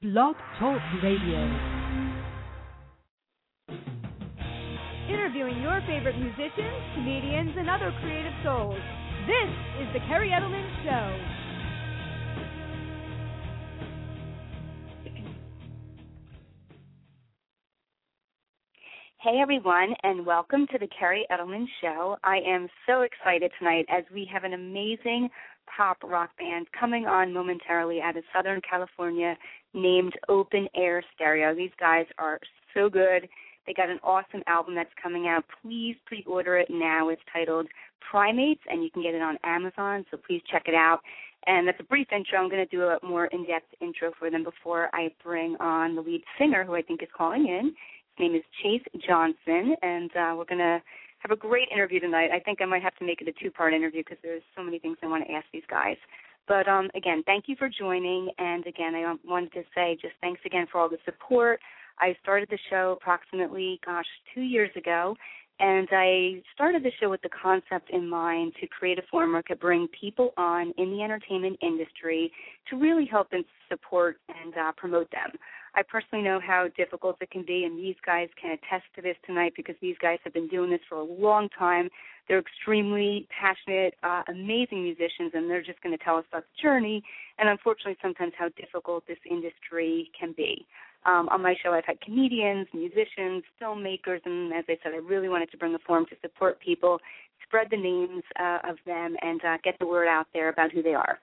Blog Talk Radio. Interviewing your favorite musicians, comedians, and other creative souls. This is The Kerri Edelman Show. Hey everyone, and welcome to the Kerri Edelman Show. I am so excited tonight as we have an amazing pop rock band coming on momentarily out of Southern California named Open Air Stereo. These guys are so good. They got an awesome album that's coming out. Please pre order it now. It's titled Primates, and you can get it on Amazon, so please check it out. And that's a brief intro. I'm going to do a more in depth intro for them before I bring on the lead singer, who I think is calling in. Name is Chase Johnson, and uh, we're going to have a great interview tonight. I think I might have to make it a two part interview because there's so many things I want to ask these guys. But um, again, thank you for joining. And again, I wanted to say just thanks again for all the support. I started the show approximately, gosh, two years ago. And I started the show with the concept in mind to create a forum where I could bring people on in the entertainment industry to really help and support and uh, promote them. I personally know how difficult it can be, and these guys can attest to this tonight because these guys have been doing this for a long time. They're extremely passionate, uh, amazing musicians, and they're just going to tell us about the journey and unfortunately sometimes how difficult this industry can be. Um, on my show, I've had comedians, musicians, filmmakers, and as I said, I really wanted to bring a forum to support people, spread the names uh, of them, and uh, get the word out there about who they are.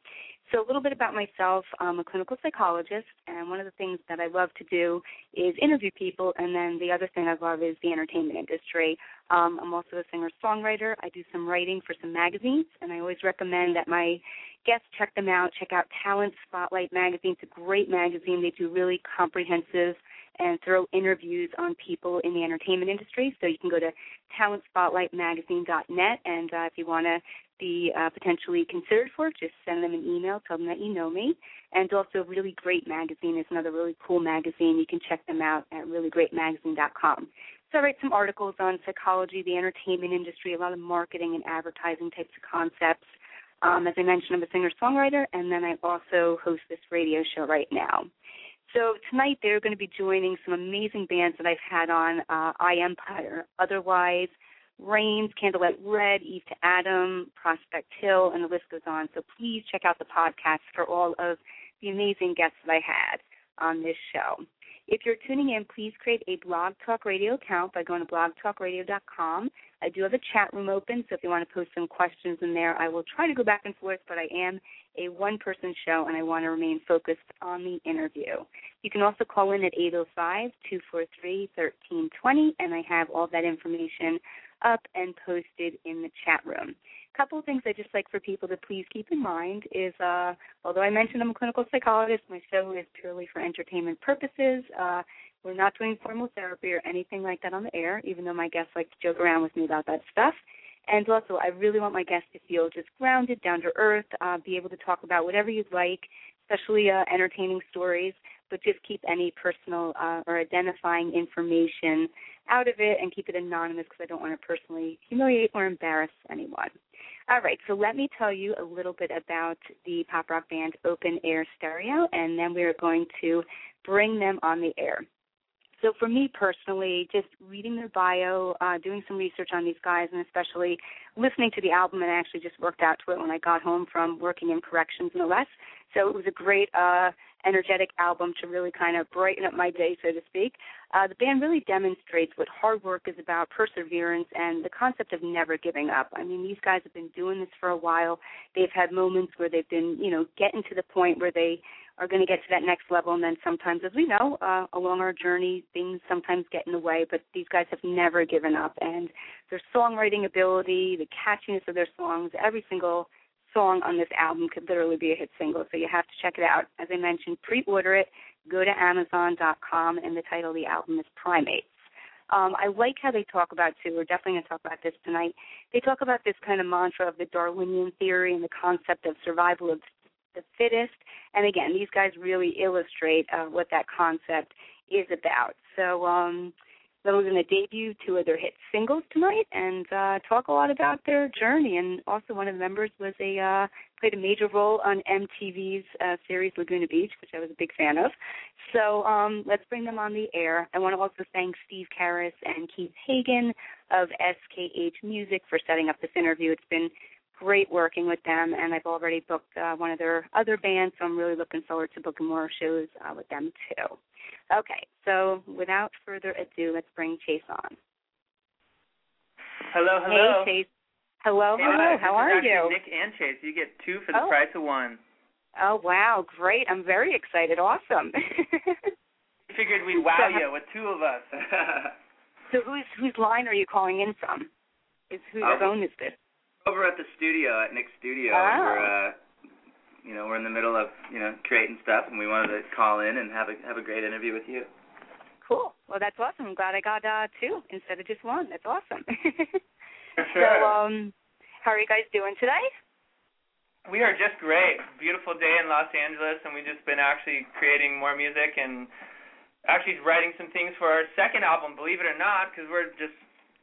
So, a little bit about myself. I'm a clinical psychologist, and one of the things that I love to do is interview people, and then the other thing I love is the entertainment industry. Um, I'm also a singer songwriter. I do some writing for some magazines, and I always recommend that my guests check them out. Check out Talent Spotlight magazine. It's a great magazine. They do really comprehensive and thorough interviews on people in the entertainment industry. So you can go to talentspotlightmagazine.net, and uh, if you want to be uh, potentially considered for, just send them an email, tell them that you know me. And also, Really Great Magazine is another really cool magazine. You can check them out at reallyGreatMagazine.com. So I write some articles on psychology, the entertainment industry, a lot of marketing and advertising types of concepts. Um, as I mentioned, I'm a singer-songwriter, and then I also host this radio show right now. So tonight they're going to be joining some amazing bands that I've had on uh, I Empire, Otherwise, Rains, Candlelight Red, Eve to Adam, Prospect Hill, and the list goes on. So please check out the podcast for all of the amazing guests that I had on this show. If you're tuning in, please create a Blog Talk Radio account by going to blogtalkradio.com. I do have a chat room open, so if you want to post some questions in there, I will try to go back and forth, but I am a one person show and I want to remain focused on the interview. You can also call in at 805 243 1320, and I have all that information up and posted in the chat room. A couple of things I just like for people to please keep in mind is, uh, although I mentioned I'm a clinical psychologist, my show is purely for entertainment purposes. Uh, we're not doing formal therapy or anything like that on the air, even though my guests like to joke around with me about that stuff. And also, I really want my guests to feel just grounded, down to earth, uh, be able to talk about whatever you'd like, especially uh, entertaining stories, but just keep any personal uh, or identifying information out of it and keep it anonymous because I don't want to personally humiliate or embarrass anyone. All right, so let me tell you a little bit about the pop rock band Open Air Stereo, and then we are going to bring them on the air. So for me personally, just reading their bio, uh, doing some research on these guys, and especially listening to the album, and I actually just worked out to it when I got home from working in corrections, no less. So it was a great, uh, energetic album to really kind of brighten up my day, so to speak. Uh, the band really demonstrates what hard work is about, perseverance, and the concept of never giving up. I mean, these guys have been doing this for a while. They've had moments where they've been, you know, getting to the point where they are going to get to that next level. And then sometimes, as we know, uh, along our journey, things sometimes get in the way, but these guys have never given up. And their songwriting ability, the catchiness of their songs, every single song on this album could literally be a hit single. So you have to check it out. As I mentioned, pre order it. Go to Amazon.com, and the title of the album is Primates. Um, I like how they talk about too. We're definitely going to talk about this tonight. They talk about this kind of mantra of the Darwinian theory and the concept of survival of the fittest. And again, these guys really illustrate uh, what that concept is about. So um, that we're going to debut two of their hit singles tonight and uh, talk a lot about their journey. And also, one of the members was a uh, played a major role on MTV's uh, series Laguna Beach, which I was a big fan of. So um, let's bring them on the air. I want to also thank Steve Karras and Keith Hagen of SKH Music for setting up this interview. It's been great working with them, and I've already booked uh, one of their other bands, so I'm really looking forward to booking more shows uh, with them too. Okay, so without further ado, let's bring Chase on. Hello, hello. Hey, Chase. Hello, Hey, hello. How are you? Nick and Chase. You get two for the Oh. price of one. Oh wow, great! I'm very excited. Awesome. We figured we'd wow So- you with two of us. so whose whose line are you calling in from? Is whose Uh, phone is this? Over at the studio, at Nick's studio, Oh. and we're uh, you know we're in the middle of you know creating stuff, and we wanted to call in and have a have a great interview with you. Cool. Well, that's awesome. I'm glad I got uh, two instead of just one. That's awesome. For So, um, how are you guys doing today? we are just great. Beautiful day in Los Angeles, and we've just been actually creating more music and actually writing some things for our second album, believe it or not, because we're just,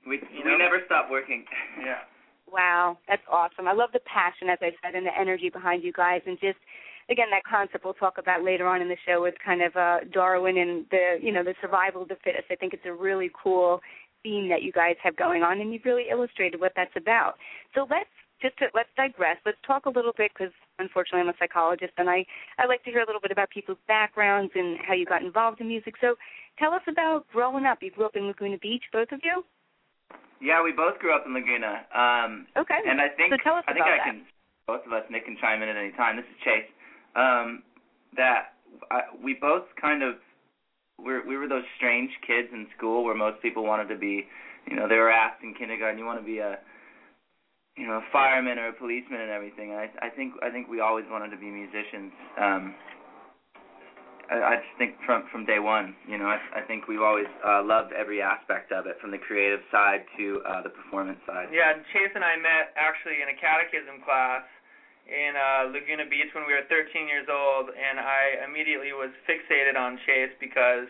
We You we never stop working. yeah. Wow, that's awesome. I love the passion, as I said, and the energy behind you guys, and just again that concept we'll talk about later on in the show with kind of uh, Darwin and the you know the survival of the fittest. I think it's a really cool theme that you guys have going on, and you've really illustrated what that's about. So let's just to, let's digress. Let's talk a little bit because unfortunately I'm a psychologist, and I I like to hear a little bit about people's backgrounds and how you got involved in music. So tell us about growing up. You grew up in Laguna Beach, both of you. Yeah, we both grew up in Laguna. Um, Okay. and I think so tell us I think about I that. can both of us Nick can chime in at any time. This is Chase. Um, that I, we both kind of we're, we were those strange kids in school where most people wanted to be, you know, they were asked in kindergarten, you want to be a you know, a fireman or a policeman and everything. And I I think I think we always wanted to be musicians. Um I, I just think from from day one, you know, I I think we've always uh loved every aspect of it, from the creative side to uh the performance side. Yeah, Chase and I met actually in a catechism class in uh, Laguna Beach when we were 13 years old, and I immediately was fixated on Chase because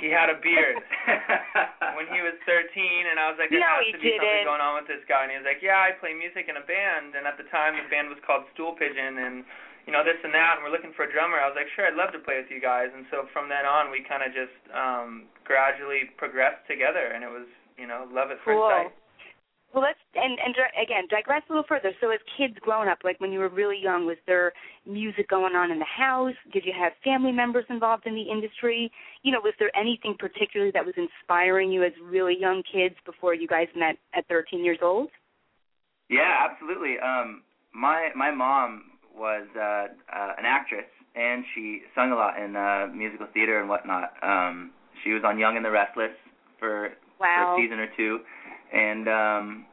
he had a beard when he was 13, and I was like, there No, has to be something didn't. going on with this guy. And he was like, yeah, I play music in a band, and at the time the band was called Stool Pigeon, and you know this and that, and we're looking for a drummer. I was like, sure, I'd love to play with you guys. And so from then on, we kind of just um gradually progressed together, and it was you know love at first Cool. sight. Well, let's and and again digress a little further. So, as kids growing up, like when you were really young, was there music going on in the house? Did you have family members involved in the industry? You know, was there anything particularly that was inspiring you as really young kids before you guys met at 13 years old? Yeah, absolutely. Um my my mom was uh, uh an actress and she sung a lot in uh musical theater and whatnot. Um she was on Young and the Restless for for a season or two. And um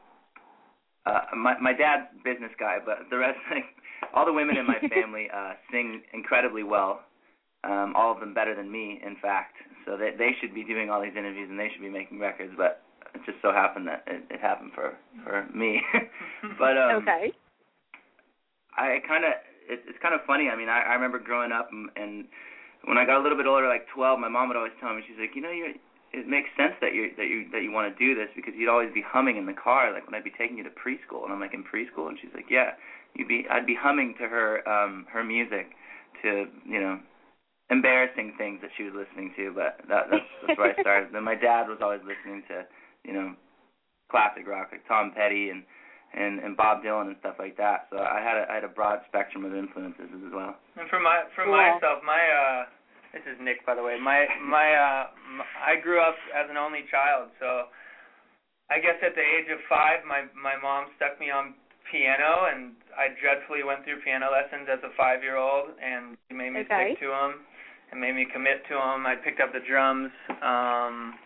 uh my my dad's business guy but the rest like all the women in my family uh sing incredibly well. Um all of them better than me in fact. So they they should be doing all these interviews and they should be making records but it just so happened that it, it happened for for me. But um okay. I kind of it, it's kind of funny. I mean, I, I remember growing up and, and when I got a little bit older, like 12, my mom would always tell me, she's like, you know, you it makes sense that you that you that you want to do this because you'd always be humming in the car, like when I'd be taking you to preschool, and I'm like in preschool, and she's like, yeah, you'd be I'd be humming to her um her music to you know embarrassing things that she was listening to, but that that's that's where I started. then my dad was always listening to you know classic rock like Tom Petty and and and Bob Dylan and stuff like that. So I had a I had a broad spectrum of influences as well. And for my for Cool. myself, my uh this is Nick by the way. My my uh m I grew up as an only child, so I guess at the age of 5 my my mom stuck me on piano and I dreadfully went through piano lessons as a 5-year-old and she made me Okay. stick to them and made me commit to them. I picked up the drums um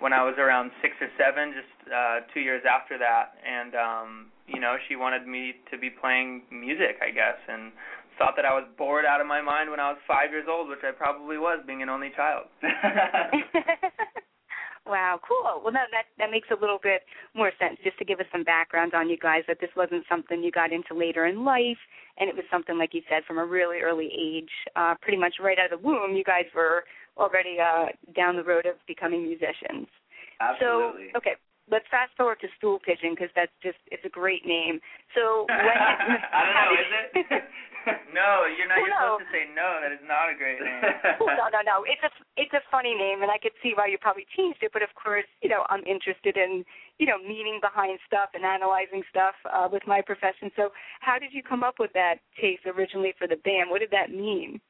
when I was around 6 or 7 just uh 2 years after that and um you know, she wanted me to be playing music, I guess, and thought that I was bored out of my mind when I was five years old, which I probably was, being an only child. wow, cool. Well, no, that that makes a little bit more sense. Just to give us some background on you guys, that this wasn't something you got into later in life, and it was something like you said from a really early age, uh, pretty much right out of the womb. You guys were already uh, down the road of becoming musicians. Absolutely. So, okay, let's fast forward to Stool Pigeon because that's just it's a great name. So when I don't know, is it? no, you're not. Well, You're no. supposed to say no. That is not a great name. no, no, no. It's a it's a funny name, and I could see why you probably changed it. But of course, you know, I'm interested in you know meaning behind stuff and analyzing stuff uh, with my profession. So, how did you come up with that taste originally for the band? What did that mean?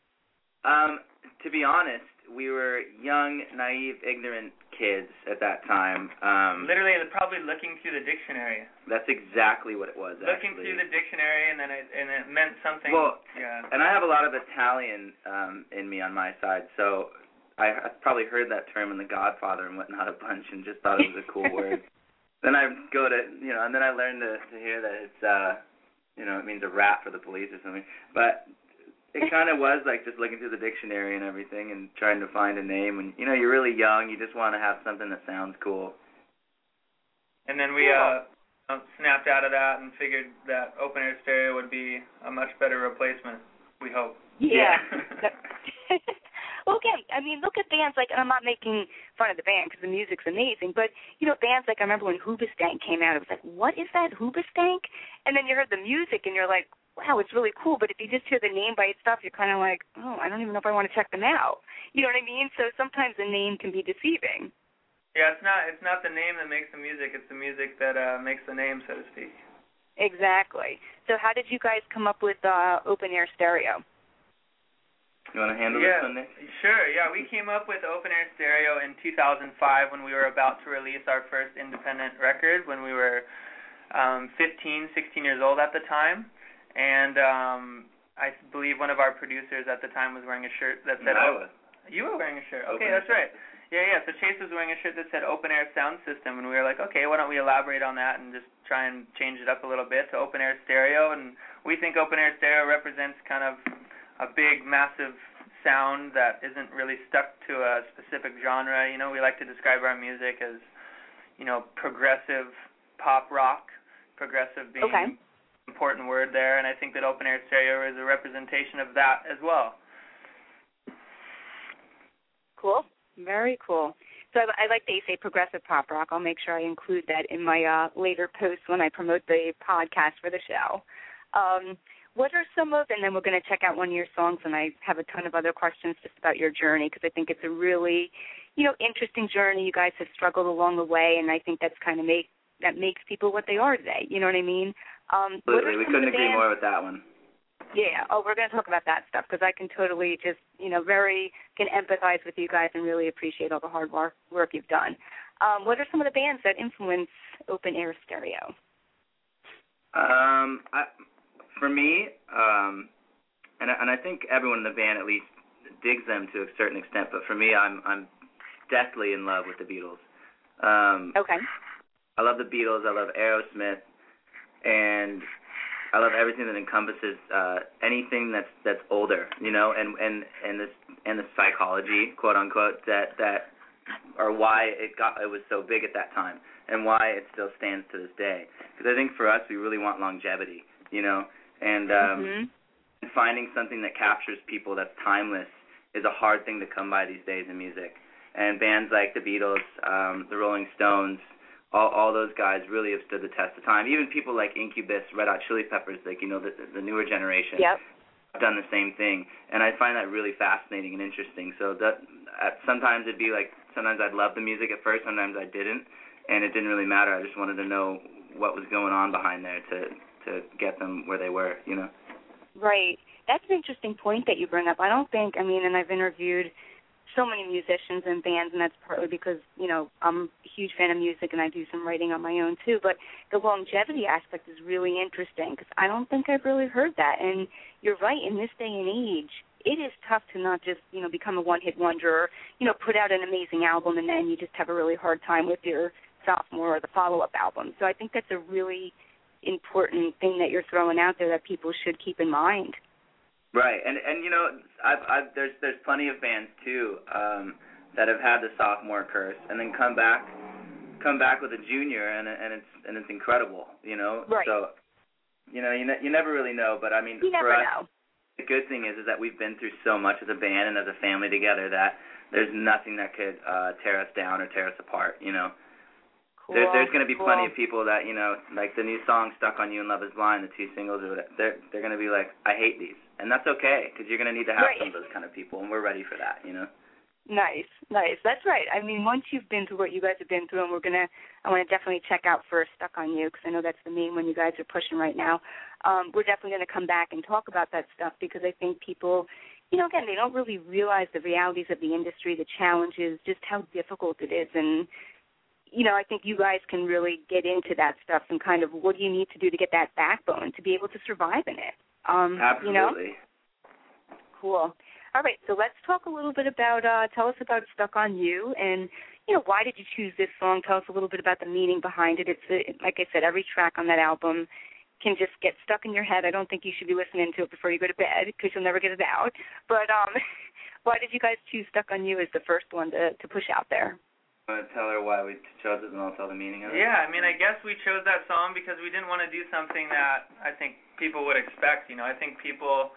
Um, to be honest, we were young, naive, ignorant kids at that time. Um, Literally, probably looking through the dictionary. that's exactly what it was. Looking actually. through the dictionary, and then it and it meant something. Well, yeah. and I have a lot of Italian um in me on my side, so I, I probably heard that term in The Godfather and whatnot a bunch, and just thought it was a cool word. Then I go to you know, and then I learned to to hear that it's uh, you know, it means a rat for the police or something. But it kind of was like just looking through the dictionary and everything and trying to find a name. And you know, you're really young, you just want to have something that sounds cool. And then we uh, uh, snapped out of that and figured that open air stereo would be a much better replacement. We hope. Yeah. Well, okay, I mean, look at bands like, and I'm not making fun of the band because the music's amazing, but you know, bands like I remember when Hoobastank came out, it was like, what is that Hoobastank? And then you heard the music and you're like, wow, it's really cool. But if you just hear the name by itself, you're kind of like, oh, I don't even know if I want to check them out. You know what I mean? So sometimes the name can be deceiving. Yeah, it's not it's not the name that makes the music. It's the music that uh, makes the name, so to speak. Exactly. So how did you guys come up with uh, open air stereo? You want to handle yeah, this one, Nick? sure. Yeah, we came up with open air stereo in 2005 when we were about to release our first independent record when we were um 15, 16 years old at the time. And um I believe one of our producers at the time was wearing a shirt that said I was. You were wearing a shirt. Okay, air that's right. Yeah, yeah. So Chase was wearing a shirt that said open air sound system, and we were like, okay, why don't we elaborate on that and just try and change it up a little bit to open air stereo? And we think open air stereo represents kind of a big, massive sound that isn't really stuck to a specific genre. You know, we like to describe our music as, you know, progressive pop rock. Progressive being Okay. An important word there, and I think that open air stereo is a representation of that as well. Cool. Very cool. So I, I like that you say progressive pop rock. I'll make sure I include that in my uh, later posts when I promote the podcast for the show. Um, what are some of, and then we're going to check out one of your songs, and I have a ton of other questions just about your journey because I think it's a really, you know, interesting journey. You guys have struggled along the way, and I think that's kind of make that makes people what they are today. You know what I mean? Um, Absolutely. We couldn't agree bands- more with that one. yeah. Oh, we're going to talk about that stuff because I can totally just, you know, very can empathize with you guys and really appreciate all the hard work work you've done. Um, what are some of the bands that influence open air stereo? Um, I, for me, um, and I, and I think everyone in the band at least digs them to a certain extent. But for me, I'm I'm deathly in love with the Beatles. Um, Okay. I love the Beatles. I love Aerosmith, and I love everything that encompasses uh, anything that's that's older, you know, and and and this and the psychology, quote unquote, that that or why it got it was so big at that time and why it still stands to this day. Because I think for us, we really want longevity, you know, and um, Mhm. finding something that captures people that's timeless is a hard thing to come by these days in music. And bands like the Beatles, um, the Rolling Stones, all all those guys really have stood the test of time. Even people like Incubus, Red Hot Chili Peppers, like you know the the newer generation, Yep. have done the same thing. And I find that really fascinating and interesting. So that uh, sometimes it'd be like sometimes I'd love the music at first, sometimes I didn't, and it didn't really matter. I just wanted to know what was going on behind there to to get them where they were, you know. Right. That's an interesting point that you bring up. I don't think, I mean, and I've interviewed so many musicians and bands, and that's partly because, you know, I'm a huge fan of music and I do some writing on my own too. But the longevity aspect is really interesting because I don't think I've really heard that. And you're right, in this day and age, it is tough to not just, you know, become a one hit wonder or, you know, put out an amazing album and then you just have a really hard time with your sophomore or the follow up album. So I think that's a really important thing that you're throwing out there that people should keep in mind. Right, and and you know, I've, I've there's there's plenty of bands too um, that have had the sophomore curse and then come back, come back with a junior and and it's and it's incredible, you know. Right. So, you know, you ne- you never really know, but I mean, You for us, know. the good thing is is that we've been through so much as a band and as a family together that there's nothing that could uh tear us down or tear us apart. You know. Cool. There, there's going to be cool. plenty of people that you know, like the new song "Stuck on You" and "Love Is Blind," the two singles, or whatever. They're they're going to be like, "I hate these," and that's okay because you're going to need to have Right. some of those kind of people, and we're ready for that. You know. Nice, nice. That's right. I mean, once you've been through what you guys have been through, and we're gonna, I want to definitely check out for "Stuck on You" because I know that's the main one you guys are pushing right now. Um, we're definitely gonna come back and talk about that stuff because I think people, you know, again, they don't really realize the realities of the industry, the challenges, just how difficult it is, and you know, I think you guys can really get into that stuff and kind of what do you need to do to get that backbone to be able to survive in it. Um, You know? Absolutely. Cool. All right, so let's talk a little bit about uh tell us about Stuck on You and you know, why did you choose this song? Tell us a little bit about the meaning behind it. It's uh, like I said, every track on that album can just get stuck in your head. I don't think you should be listening to it before you go to bed because you'll never get it out. But um why did you guys choose Stuck on You as the first one to to push out there? Want to tell her why we chose it, and I'll tell the meaning of it. Yeah, I mean, I guess we chose that song because we didn't want to do something that I think people would expect. You know, I think people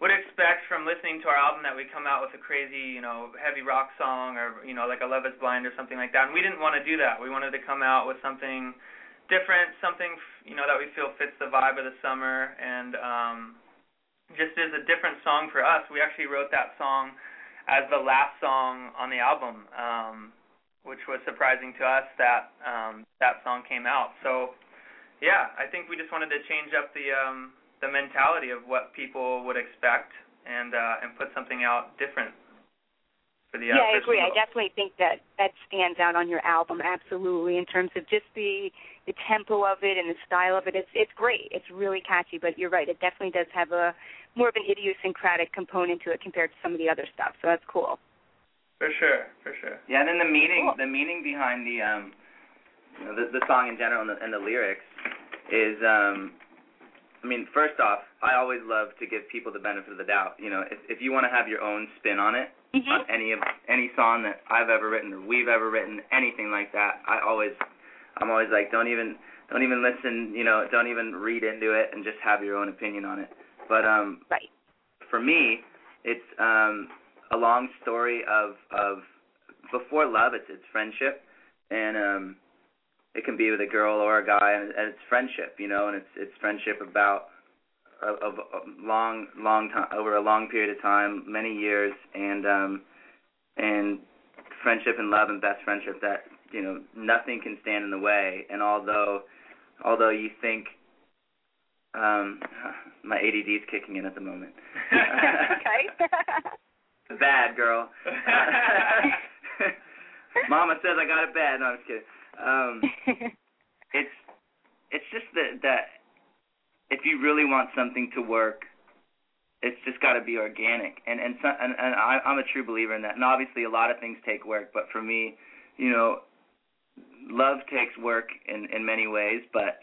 would expect from listening to our album that we come out with a crazy, you know, heavy rock song or you know, like a Love Is Blind or something like that. And we didn't want to do that. We wanted to come out with something different, something you know that we feel fits the vibe of the summer and um just is a different song for us. We actually wrote that song as the last song on the album. Um which was surprising to us that um that song came out. So yeah, I think we just wanted to change up the um the mentality of what people would expect and uh and put something out different for the uh, yeah, I for agree. I definitely think that that stands out on your album absolutely in terms of just the the tempo of it and the style of it. It's it's great. It's really catchy, but you're right. It definitely does have a more of an idiosyncratic component to it compared to some of the other stuff. So that's cool. For sure, for sure. Yeah, and then the meaning, Cool. the meaning behind the um, you know, the the song in general and the, and the lyrics is um, I mean, first off, I always love to give people the benefit of the doubt. You know, if if you want to have your own spin on it, Mm-hmm. on any of any song that I've ever written or we've ever written, anything like that, I always, I'm always like, don't even, don't even listen. You know, don't even read into it and just have your own opinion on it. But um, Right. for me, it's um a long story of of before love, it's it's friendship, and um, it can be with a girl or a guy, and, and it's friendship, you know, and it's it's friendship about of, a long long time over a long period of time, many years, and um, and friendship and love and best friendship that you know nothing can stand in the way, and although although you think um my ADD's kicking in at the moment. okay. Bad girl. Mama says I got it bad. No, I'm just kidding. Um, it's it's just that that if you really want something to work, it's just got to be organic. And and so, and, and I, I'm a true believer in that. And obviously, a lot of things take work, but for me, you know, love takes work in in many ways. But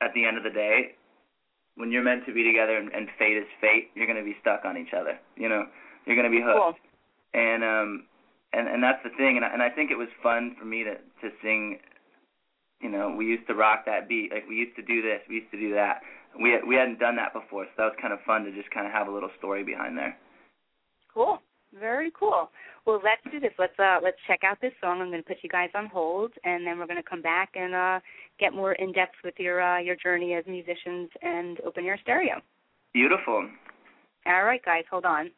at the end of the day, when you're meant to be together and, and fate is fate, you're going to be stuck on each other. You know, you're going to be hooked. cool. And um and and that's the thing and I, and I think it was fun for me to to sing you know, we used to rock that beat. Like we used to do this, we used to do that. We we hadn't done that before, so that was kind of fun to just kind of have a little story behind there. Cool. Very cool. Well, let's do this. Let's uh let's check out this song. I'm going to put you guys on hold, and then we're going to come back and uh get more in depth with your uh your journey as musicians and open air stereo. Beautiful. All right, guys, hold on.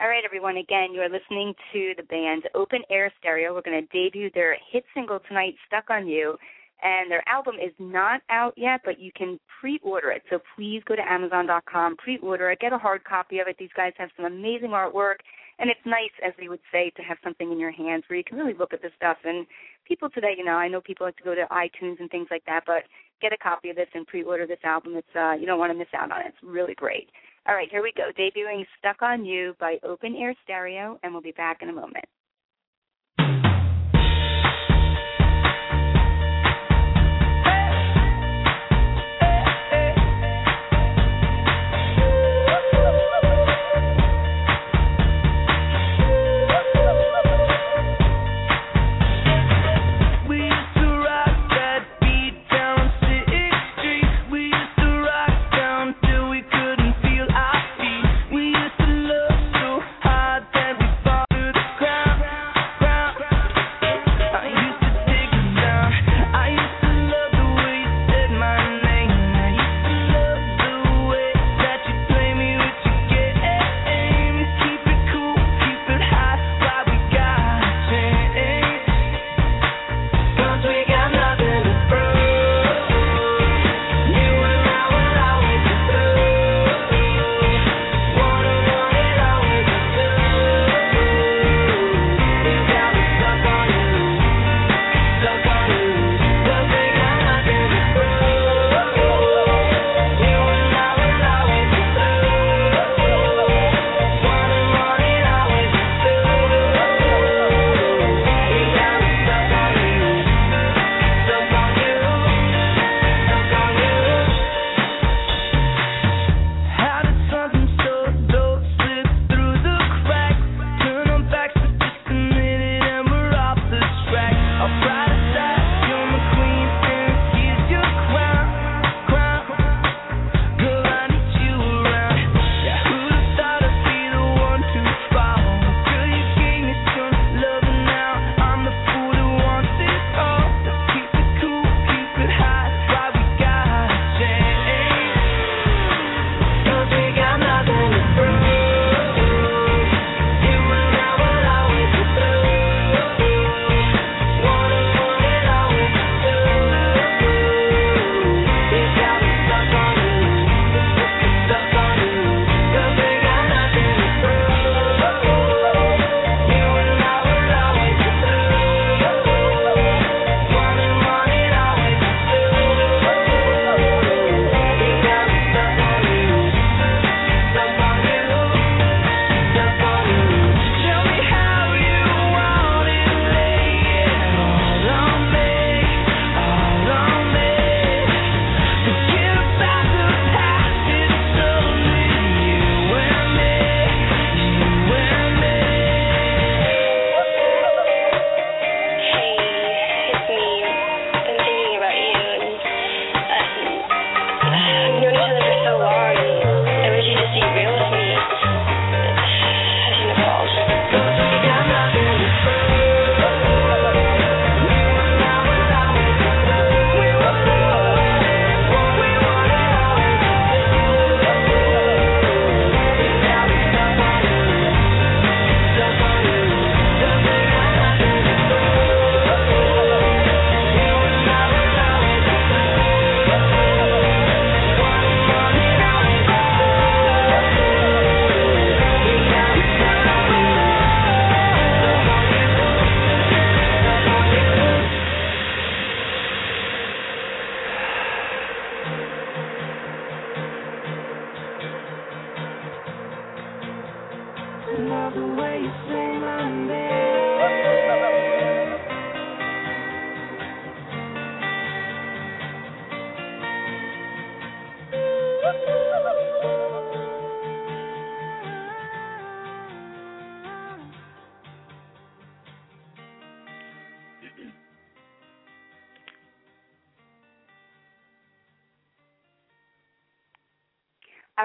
All right, everyone. Again, you are listening to the band Open Air Stereo. We're going to debut their hit single tonight, "Stuck on You," and their album is not out yet, but you can pre-order it. So please go to Amazon.com, pre-order it, get a hard copy of it. These guys have some amazing artwork, and it's nice, as they would say, to have something in your hands where you can really look at the stuff. And people today, you know, I know people like to go to iTunes and things like that, but get a copy of this and pre-order this album. It's uh, you don't want to miss out on it. It's really great. All right, here we go. Debuting "Stuck on You" by Open Air Stereo, and we'll be back in a moment.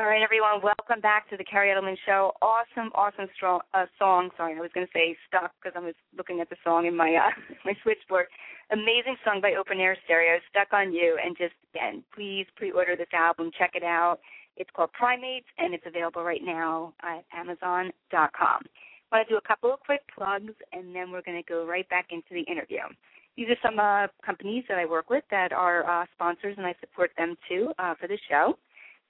All right, everyone, welcome back to the Kerri Edelman Show. Awesome, awesome strong, uh, song. Sorry, I was going to say stuck because I was looking at the song in my uh, my switchboard. Amazing song by Open Air Stereo, Stuck on You. And just again, please pre-order this album. Check it out. It's called Primates, and it's available right now at Amazon.com. I want to do a couple of quick plugs, and then we're going to go right back into the interview. These are some uh, companies that I work with that are uh, sponsors, and I support them too uh, for the show.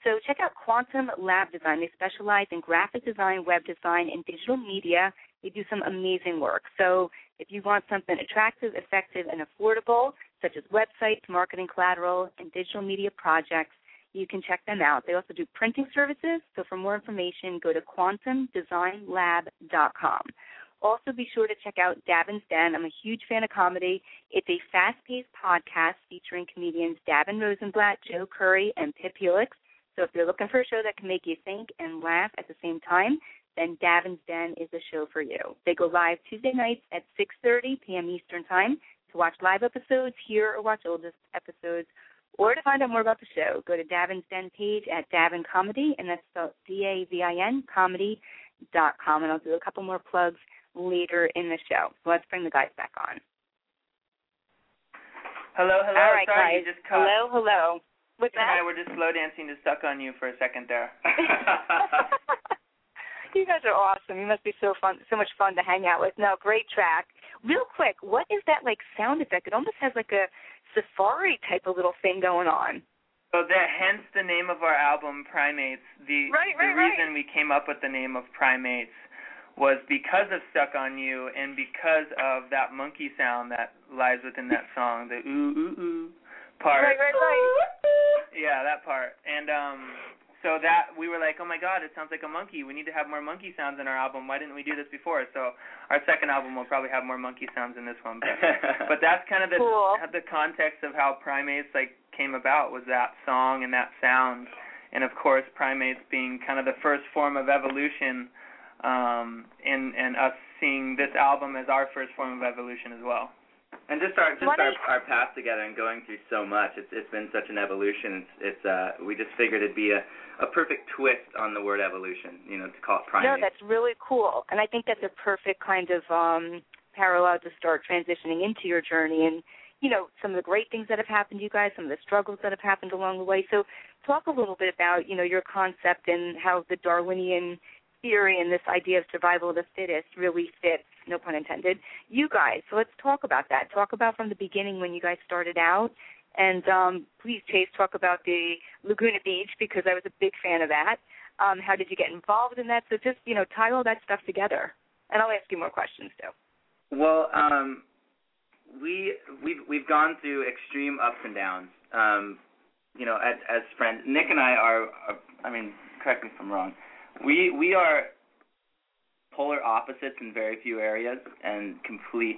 So check out Quantum Lab Design. They specialize in graphic design, web design, and digital media. They do some amazing work. So if you want something attractive, effective, and affordable, such as websites, marketing collateral, and digital media projects, you can check them out. They also do printing services. So for more information, go to quantumdesignlab.com. Also, be sure to check out Davin's Den. I'm a huge fan of comedy. It's a fast-paced podcast featuring comedians Davin Rosenblatt, Joe Curry, and Pip Helix. So if you're looking for a show that can make you think and laugh at the same time, then Davin's Den is the show for you. They go live Tuesday nights at 6:30 p.m. Eastern Time. To watch live episodes, hear or watch old episodes, or to find out more about the show, go to Davin's Den page at Davin Comedy, and that's spelled D-A-V-I-N comedy.com. And I'll do a couple more plugs later in the show. So let's bring the guys back on. Hello, hello. All right, Sorry, guys. you just. Hello, hello. What's You and? I were just slow dancing to "Stuck on You" for a second there. you guys are awesome. You must be so fun, so much fun to hang out with. No, great track. Real quick, what is that like sound effect? It almost has like a safari type of little thing going on. Oh, so that hence the name of our album, Primates. The Right, the right, right. reason we came up with the name of Primates was because of Stuck on You and because of that monkey sound that lies within that song, the ooh ooh ooh part. Right, right, right. Yeah, that part. And um so that we were like, "Oh my god, it sounds like a monkey. We need to have more monkey sounds in our album. Why didn't we do this before?" So our second album will probably have more monkey sounds in this one. But but that's kind of the Cool. the context of how primates like came about was that song and that sound and of course primates being kind of the first form of evolution um and and us seeing this album as our first form of evolution as well And just our just What our is- our path together and going through so much. It's it's been such an evolution. It's it's uh we just figured it'd be a a perfect twist on the word evolution. You know, to call it No, that's really cool, and I think that's a perfect kind of um parallel to start transitioning into your journey and you know some of the great things that have happened to you guys, some of the struggles that have happened along the way. So talk a little bit about you know your concept and how the Darwinian theory and this idea of survival of the fittest really fits, no pun intended, you guys. So let's talk about that. Talk about from the beginning when you guys started out. And um, please, Chase, talk about the Laguna Beach because I was a big fan of that. Um, how did you get involved in that? So just, you know, tie all that stuff together. And I'll ask you more questions too. Well, um, we we've we've gone through extreme ups and downs. Um, you know, as as friends, Nick and I are, are. I mean, correct me if I'm wrong. We we are polar opposites in very few areas, and complete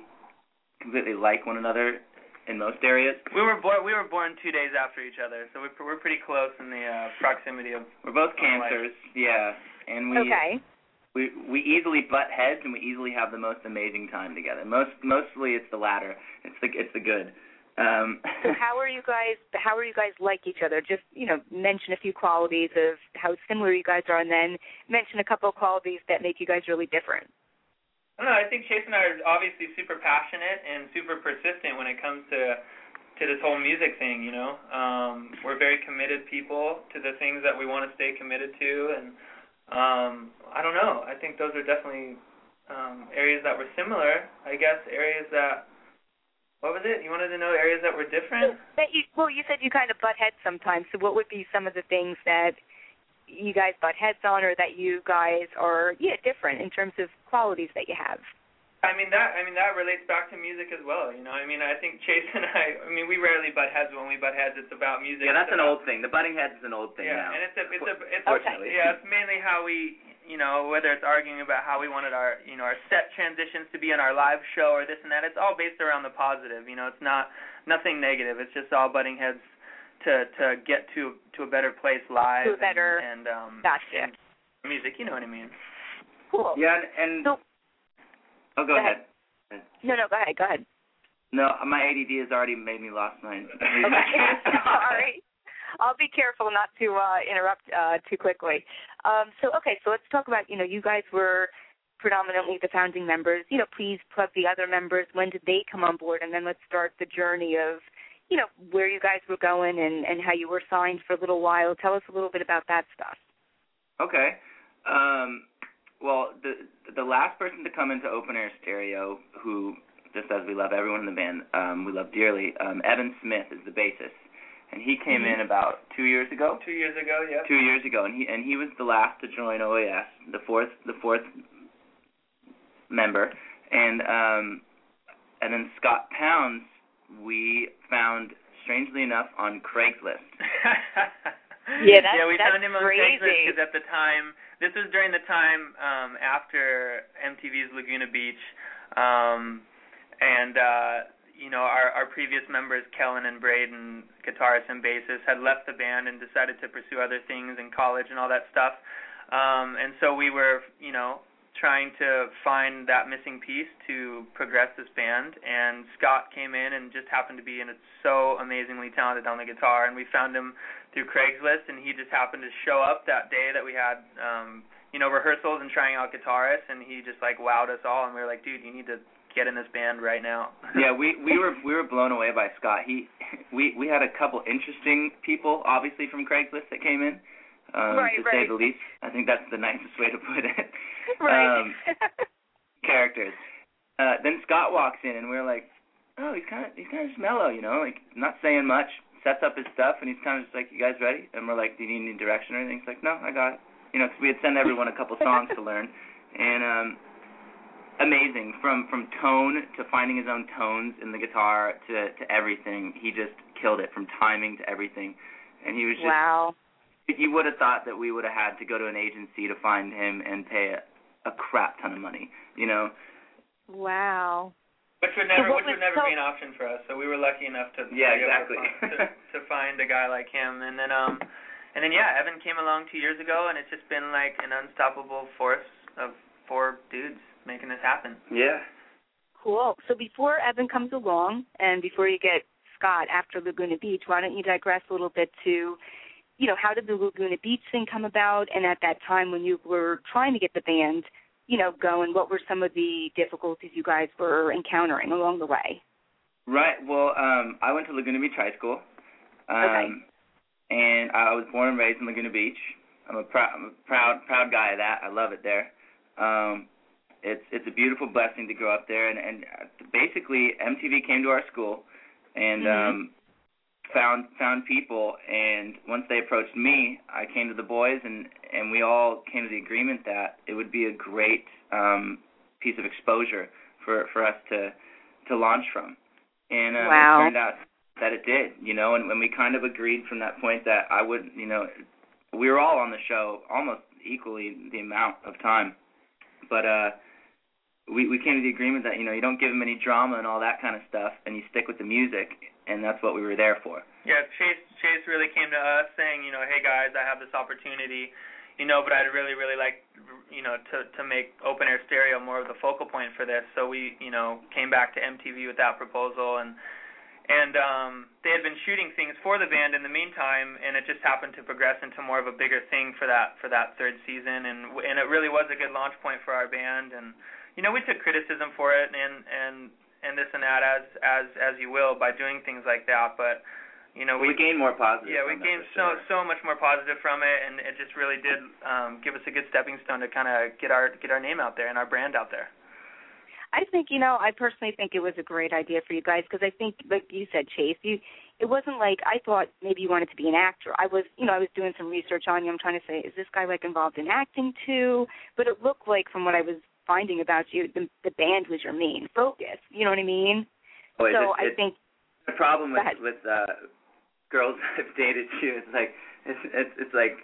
completely like one another in most areas. we were born we were born two days after each other so we're we're pretty close in the uh proximity of We're both like- cancers, yeah, and we okay. we we easily butt heads, and we easily have the most amazing time together. Most mostly it's the latter. It's the it's the good. Um, So how are you guys? How are you guys like each other? Just you know, mention a few qualities of how similar you guys are, and then mention a couple of qualities that make you guys really different. I don't know. I think Chase and I are obviously super passionate and super persistent when it comes to to this whole music thing. You know, um, we're very committed people to the things that we want to stay committed to, and um, I don't know. I think those are definitely um, areas that were similar. I guess areas that. What was it? You wanted to know areas that were different? That you well, you said you kind of butt heads sometimes. So what would be some of the things that you guys butt heads on, or that you guys are yeah different in terms of qualities that you have? I mean that I mean that relates back to music as well, you know. I mean I think Chase and I I mean we rarely butt heads when we butt heads it's about music. yeah, that's It's an old thing. The butting heads is an old thing yeah, now. and it's a it's a it's Fortunately. yeah, it's mainly how we you know, whether it's arguing about how we wanted our, you know, our set transitions to be in our live show or this and that, it's all based around the positive. You know, it's not nothing negative. It's just all butting heads to to get to to a better place live. To a better- and, and um Gotcha. and music. You know what I mean? Cool. Yeah, and, and So- oh, go Go ahead. No, no, go ahead. Go ahead. No, my ADD has already made me lost my. Okay. Sorry. I'll be careful not to uh, interrupt uh, too quickly. Um, so, okay, so let's talk about, you know, you guys were predominantly the founding members. You know, please plug the other members. When did they come on board? And then let's start the journey of, you know, where you guys were going and, and how you were signed for a little while. Tell us a little bit about that stuff. Okay. Um, well, the the last person to come into Open Air Stereo, who just as we love everyone in the band, um, we love dearly. Um, Evan Smith is the bassist, and he came in about two years ago. Two years ago, yeah. Two years ago, and he and he was the last to join OAS, the fourth the fourth member, and um, and then Scott Pounds we found strangely enough on Craigslist. Yeah, that's- yeah, we that's found him on crazy. Craigslist because at the time, this was during the time um, after MTV's Laguna Beach, um, and uh, you know our our previous members, Kellen and Braden, guitarist and bassist, had left the band and decided to pursue other things in college and all that stuff. Um, and so we were, you know, trying to find that missing piece to progress this band. And Scott came in and just happened to be in it so amazingly talented on the guitar. And we found him through Craigslist, and he just happened to show up that day that we had, um, you know, rehearsals and trying out guitarists. And he just like wowed us all. And we were like, dude, you need to get in this band right now. yeah, we we were we were blown away by Scott. He we we had a couple interesting people, obviously from Craigslist that came in. Um, Right, to say the least. I think that's the nicest way to put it. right. Um, characters. Uh, then Scott walks in, and we're like, oh, he's kind of he's kind of just mellow, you know, like not saying much. Sets up his stuff, and he's kind of just like, you guys ready? And we're like, do you need any direction or anything? He's like, no, I got it. You know, 'cause we had sent everyone a couple songs to learn, and um, amazing from from tone to finding his own tones in the guitar to to everything. He just killed it from timing to everything, and he was just wow. you would have thought that we would have had to go to an agency to find him and pay a, a crap ton of money, you know. Wow. Which would never, what which would never so- be an option for us. So we were lucky enough to Yeah, exactly. to, to find a guy like him. And then, um, and then yeah, Evan came along two years ago, and it's just been like an unstoppable force of four dudes making this happen. Yeah. Cool. So before Evan comes along and before you get Scott after Laguna Beach, why don't you digress a little bit to, you know, how did the Laguna Beach thing come about? And at that time when you were trying to get the band, you know, going, what were some of the difficulties you guys were encountering along the way? Right. Well, um, I went to Laguna Beach High School. Um, Okay. And I was born and raised in Laguna Beach. I'm a proud, I'm a proud, proud guy of that. I love it there. Um, it's it's a beautiful blessing to grow up there, and and basically MTV came to our school, and Mhm. um, found found people, and once they approached me, I came to the boys, and and we all came to the agreement that it would be a great um, piece of exposure for for us to to launch from, and um, Wow. it turned out that it did, you know, and when we kind of agreed from that point that I would, you know, we were all on the show almost equally the amount of time, but uh, we we came to the agreement that you know you don't give them any drama and all that kind of stuff, and you stick with the music, and that's what we were there for. Yeah, Chase Chase really came to us saying, you know, hey guys, I have this opportunity, you know, but I'd really really like, you know, to to make open air stereo more of the focal point for this. So we, you know, came back to MTV with that proposal and and um they had been shooting things for the band in the meantime and it just happened to progress into more of a bigger thing for that for that third season and and it really was a good launch point for our band and you know we took criticism for it and and and this and that as as as you will by doing things like that but you know we, gained more positive. yeah we gained so sure. so much more positive from it and it just really did um give us a good stepping stone to kind of get our get our name out there and our brand out there I think you know. I personally think it was a great idea for you guys because I think, like you said, Chase, you. It wasn't like I thought maybe you wanted to be an actor. I was, you know, I was doing some research on you. I'm trying to say, is this guy like involved in acting too? But it looked like, from what I was finding about you, the the band was your main focus. You know what I mean? Oh, it's- so it's- I think the problem with with uh girls I've dated too is like it's it's it's like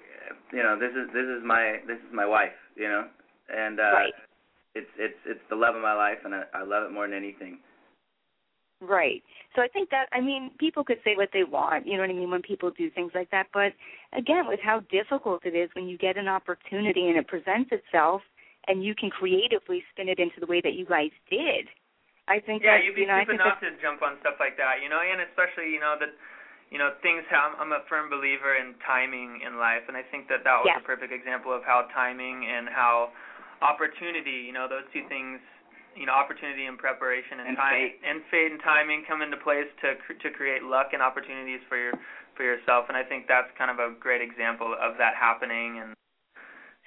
you know, this is this is my this is my wife, you know, and uh, Right. it's it's it's the love of my life, and I, I love it more than anything. Right. So I think that I mean people could say what they want, you know what I mean, when people do things like that. But again, with how difficult it is when you get an opportunity and it presents itself and you can creatively spin it into the way that you guys did. I think Yeah, that you'd be you know, stupid not to jump on stuff like that, you know, and especially you know that you know things. Have, I'm a firm believer in timing in life, and I think that that was Yes. a perfect example of how timing and how opportunity, you know, those two things, you know, opportunity and preparation and, And time fate. and fate and timing come into place to cr- to create luck and opportunities for your for yourself, and I think that's kind of a great example of that happening and.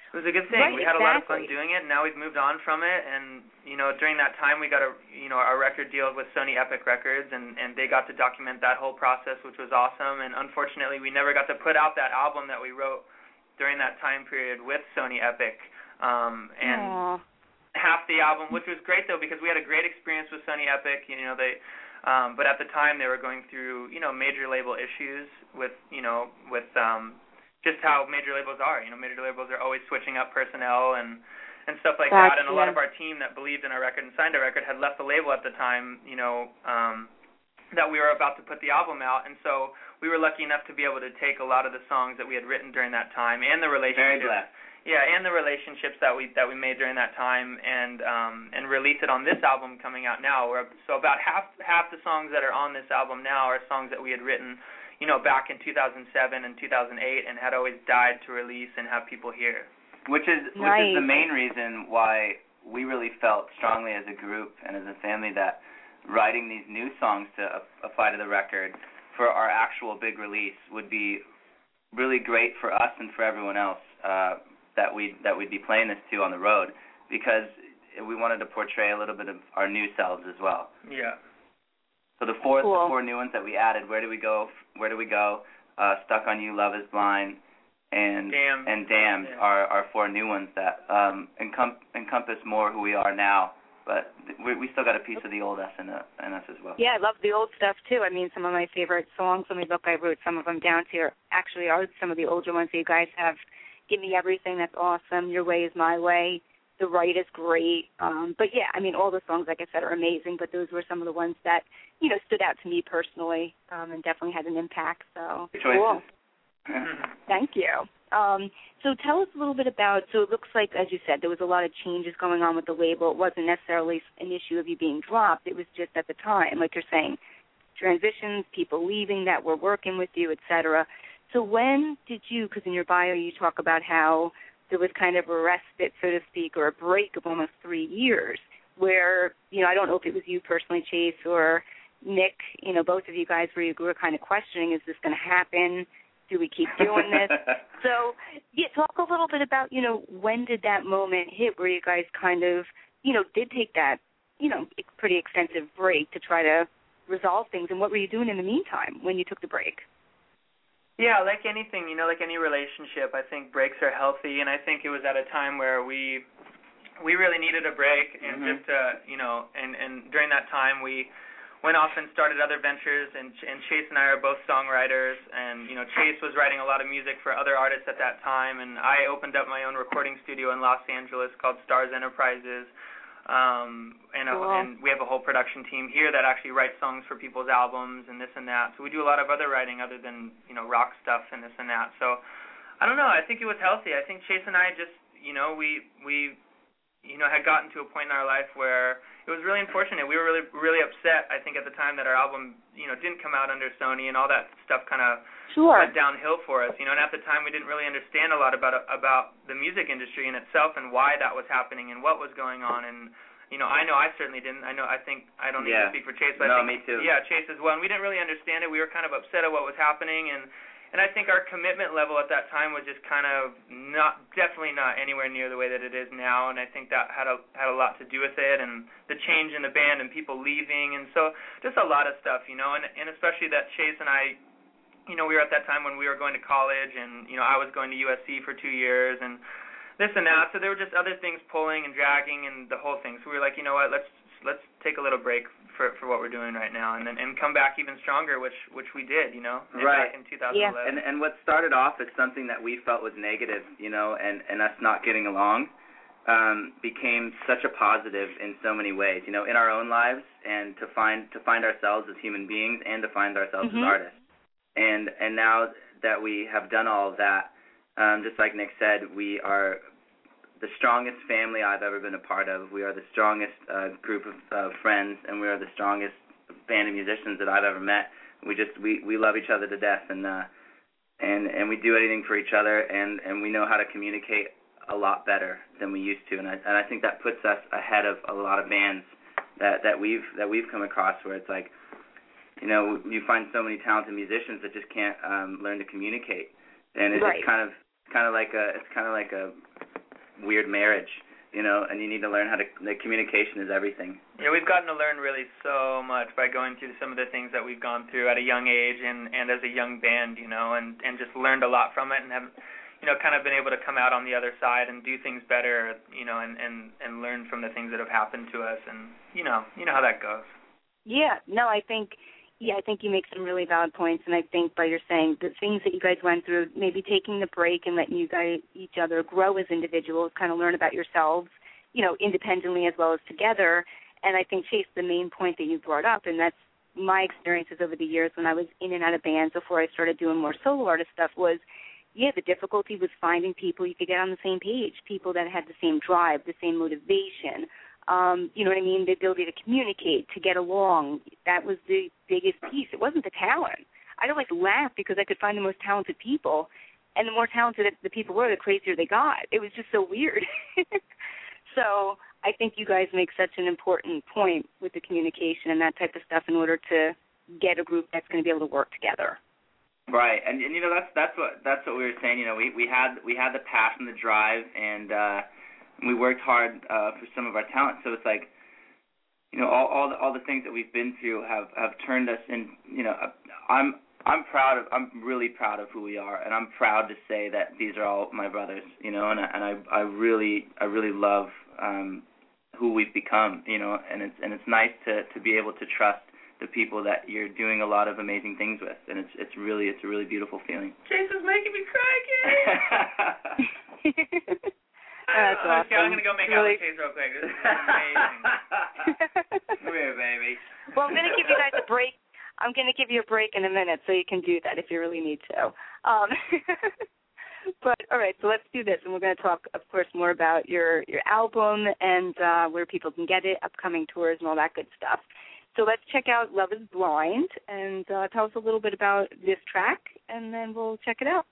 It was a good thing. Right, we had a lot of fun doing it, and now we've moved on from it. And you know, during that time, we got a you know our record deal with Sony Epic Records, and and they got to document that whole process, which was awesome. And unfortunately, we never got to put out that album that we wrote during that time period with Sony Epic. Um, and Aw. half the album, which was great though because we had a great experience with Sony Epic. You know they, um, but at the time they were going through you know major label issues with you know with um, just how major labels are. You know major labels are always switching up personnel and and stuff like that. And a lot Gotcha. of our team that believed in our record and signed our record had left the label at the time. You know. um that we were about to put the album out and so we were lucky enough to be able to take a lot of the songs that we had written during that time and the Very relationships blessed. yeah, and the relationships that we that we made during that time, and um, and release it on this album coming out now. Where so about half half the songs that are on this album now are songs that we had written, you know, back in 2007 and 2008, and had always died to release and have people hear. which is which is the main reason why we really felt strongly as a group and as a family that writing these new songs to apply to the record for our actual big release would be really great for us and for everyone else uh, that we that we'd be playing this to on the road because we wanted to portray a little bit of our new selves as well. Yeah. So the four Cool. the four new ones that we added, where do we go? Where do we go? Uh, Stuck on You, Love is Blind, and Damned. and Damned Yeah. are are four new ones that um, encom- encompass more who we are now. But we we still got a piece of the old us in, uh, in us as well. Yeah, I love the old stuff too. I mean, some of my favorite songs. Let the book I wrote some of them down here. Actually, are some of the older ones that you guys have. Give me everything. That's awesome. Your way is my way. The right is great. Um, but yeah, I mean, all the songs, like I said, are amazing. But those were some of the ones that you know stood out to me personally, um, and definitely had an impact. So cool. Thank you. Um, so tell us a little bit about. So it looks like, as you said, there was a lot of changes going on with the label. It wasn't necessarily an issue of you being dropped. It was just at the time, like you're saying, transitions, people leaving that were working with you, et cetera. So when did you? Because in your bio you talk about how there was kind of a respite, so to speak, or a break of almost three years, where you know I don't know if it was you personally, Chase, or Nick. You know, both of you guys where you were kind of questioning, is this going to happen? Do we keep doing this? So, yeah, talk a little bit about, you know, when did that moment hit where you guys kind of, you know, did take that, you know, pretty extensive break to try to resolve things, and what were you doing in the meantime when you took the break? Yeah, like anything, you know, like any relationship, I think breaks are healthy, and I think it was at a time where we we really needed a break, and Mhm. just uh, you know, and and during that time we went off and started other ventures, and and Chase and I are both songwriters, and you know, Chase was writing a lot of music for other artists at that time, and I opened up my own recording studio in Los Angeles called Stars Enterprises. Um, and, a, Cool. and we have a whole production team here that actually writes songs for people's albums and this and that. So we do a lot of other writing other than you know rock stuff and this and that. So I don't know. I think it was healthy. I think Chase and I just you know we we you know had gotten to a point in our life where it was really unfortunate. We were really really upset. I think at the time that our album you know didn't come out under Sony and all that stuff kind of Sure. went downhill for us. You know, and at the time we didn't really understand a lot about about the music industry in itself and why that was happening and what was going on. And you know, I know I certainly didn't. I know I think I don't need Yeah. to speak for Chase, but No, I think me too. yeah, Chase as well. And we didn't really understand it. We were kind of upset at what was happening and. And I think our commitment level at that time was just kind of not, definitely not anywhere near the way that it is now. And I think that had a had a lot to do with it, and the change in the band and people leaving, and so just a lot of stuff, you know. And and especially that Chase and I you know, we were at that time when we were going to college, and you know, I was going to USC for two years, and this and that. So there were just other things pulling and dragging, and the whole thing. So we were like, you know what, let's let's take a little break for for what we're doing right now, and then and come back even stronger, which which we did, you know, Right. back in 2011. Yeah. and and what started off as something that we felt was negative, you know, and and us not getting along, um, became such a positive in so many ways, you know, in our own lives and to find to find ourselves as human beings and to find ourselves Mhm. as artists. And and now that we have done all of that, um, just like Nick said, we are the strongest family I've ever been a part of. We are the strongest uh, group of uh, friends, and we are the strongest band of musicians that I've ever met. We just we we love each other to death, and uh, and and we do anything for each other, and and we know how to communicate a lot better than we used to, and I and I think that puts us ahead of a lot of bands that that we've that we've come across where it's like, you know, you find so many talented musicians that just can't um, learn to communicate, and it, Right. it's kind of kind of like a it's kind of like a weird marriage, you know, and you need to learn how to the communication is everything. Yeah, we've gotten to learn really so much by going through some of the things that we've gone through at a young age and and as a young band, you know, and and just learned a lot from it and have you know kind of been able to come out on the other side and do things better, you know, and and and learn from the things that have happened to us and you know, you know how that goes. Yeah, no, I think yeah, I think you make some really valid points, and I think by your saying the things that you guys went through, maybe taking the break and letting you guys each other grow as individuals, kind of learn about yourselves, you know, independently as well as together. And I think Chase, the main point that you brought up, and that's my experiences over the years when I was in and out of bands before I started doing more solo artist stuff was yeah, the difficulty was finding people you could get on the same page, people that had the same drive, the same motivation, um, you know what I mean, the ability to communicate, to get along. That was the biggest piece. It wasn't the talent. I'd always laugh because I could find the most talented people, and the more talented the people were, the crazier they got. It was just so weird. so I think you guys make such an important point with the communication and that type of stuff in order to get a group that's going to be able to work together. Right, and and you know that's that's what that's what we were saying. You know, we we had we had the passion, the drive, and uh, we worked hard uh, for some of our talent. So it's like, you know, all all the, all the things that we've been through have have turned us in. You know, I'm I'm proud of I'm really proud of who we are, and I'm proud to say that these are all my brothers. You know, and I, and I I really I really love um, who we've become. You know, and it's and it's nice to to be able to trust the people that you're doing a lot of amazing things with, and it's it's really it's a really beautiful feeling. Chase is making me cry again. That's okay, I'm awesome. gonna go make Really- out with real quick. This is amazing. Come here, baby. well, I'm going to give you guys a break. I'm going to give you a break in a minute so you can do that if you really need to. Um, but all right, so let's do this, and we're going to talk, of course, more about your your album and uh, where people can get it, upcoming tours, and all that good stuff. So let's check out "Love Is Blind" and uh, tell us a little bit about this track, and then we'll check it out.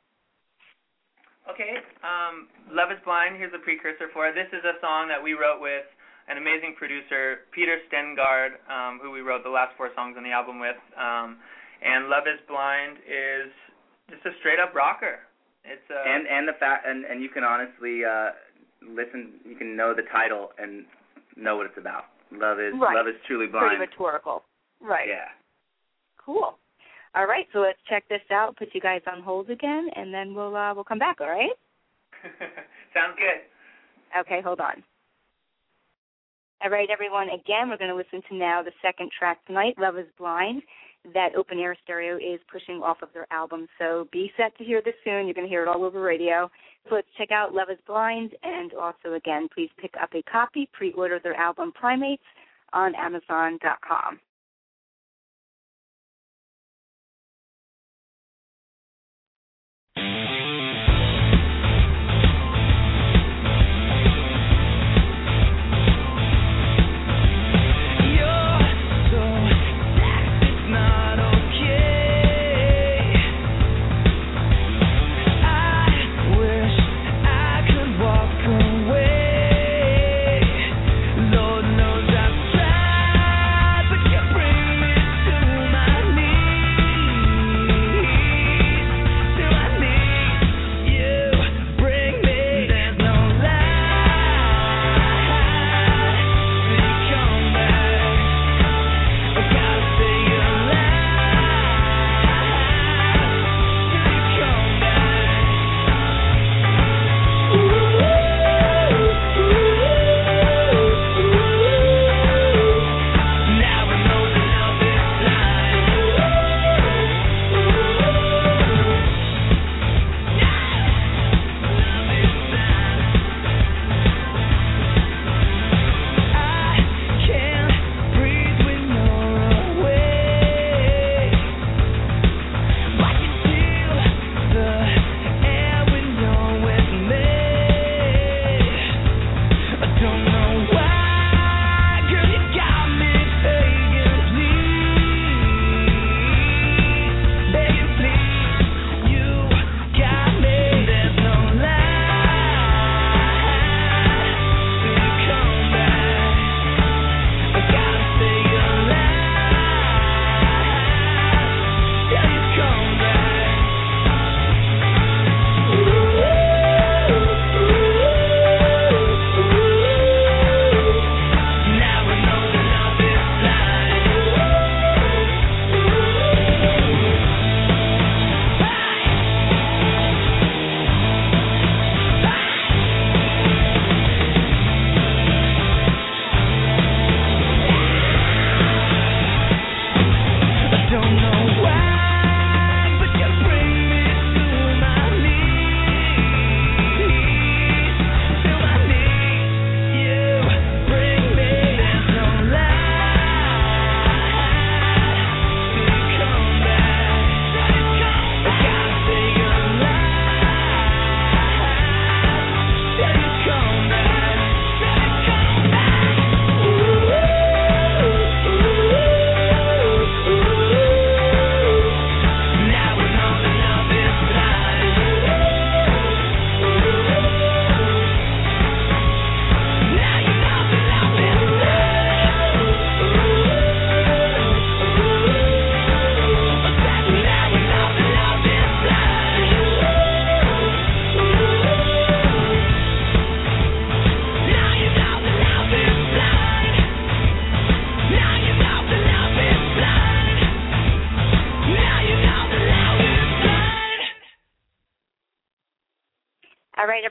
Okay, um, Love is Blind, here's a precursor for it. This is a song that we wrote with an amazing producer, Peter Stengard, um, who we wrote the last four songs on the album with. Um, and Love is Blind is just a straight up rocker. It's a and and the fact and and you can honestly uh listen you can know the title and know what it's about love is Right. love is truly blind. Pretty blind rhetorical, right? yeah Cool. All right, so let's check this out. Put you guys on hold again, and then we'll uh, we'll come back. All right? sounds good. Okay, hold on. All right, everyone. Again, we're going to listen to now the second track tonight, "Love Is Blind." That Open Air Stereo is pushing off of their album, so be set to hear this soon. You're going to hear it all over radio. So let's check out "Love Is Blind," and also again, please pick up a copy. Pre-order their album "Primates" on Amazon.com. Thank you.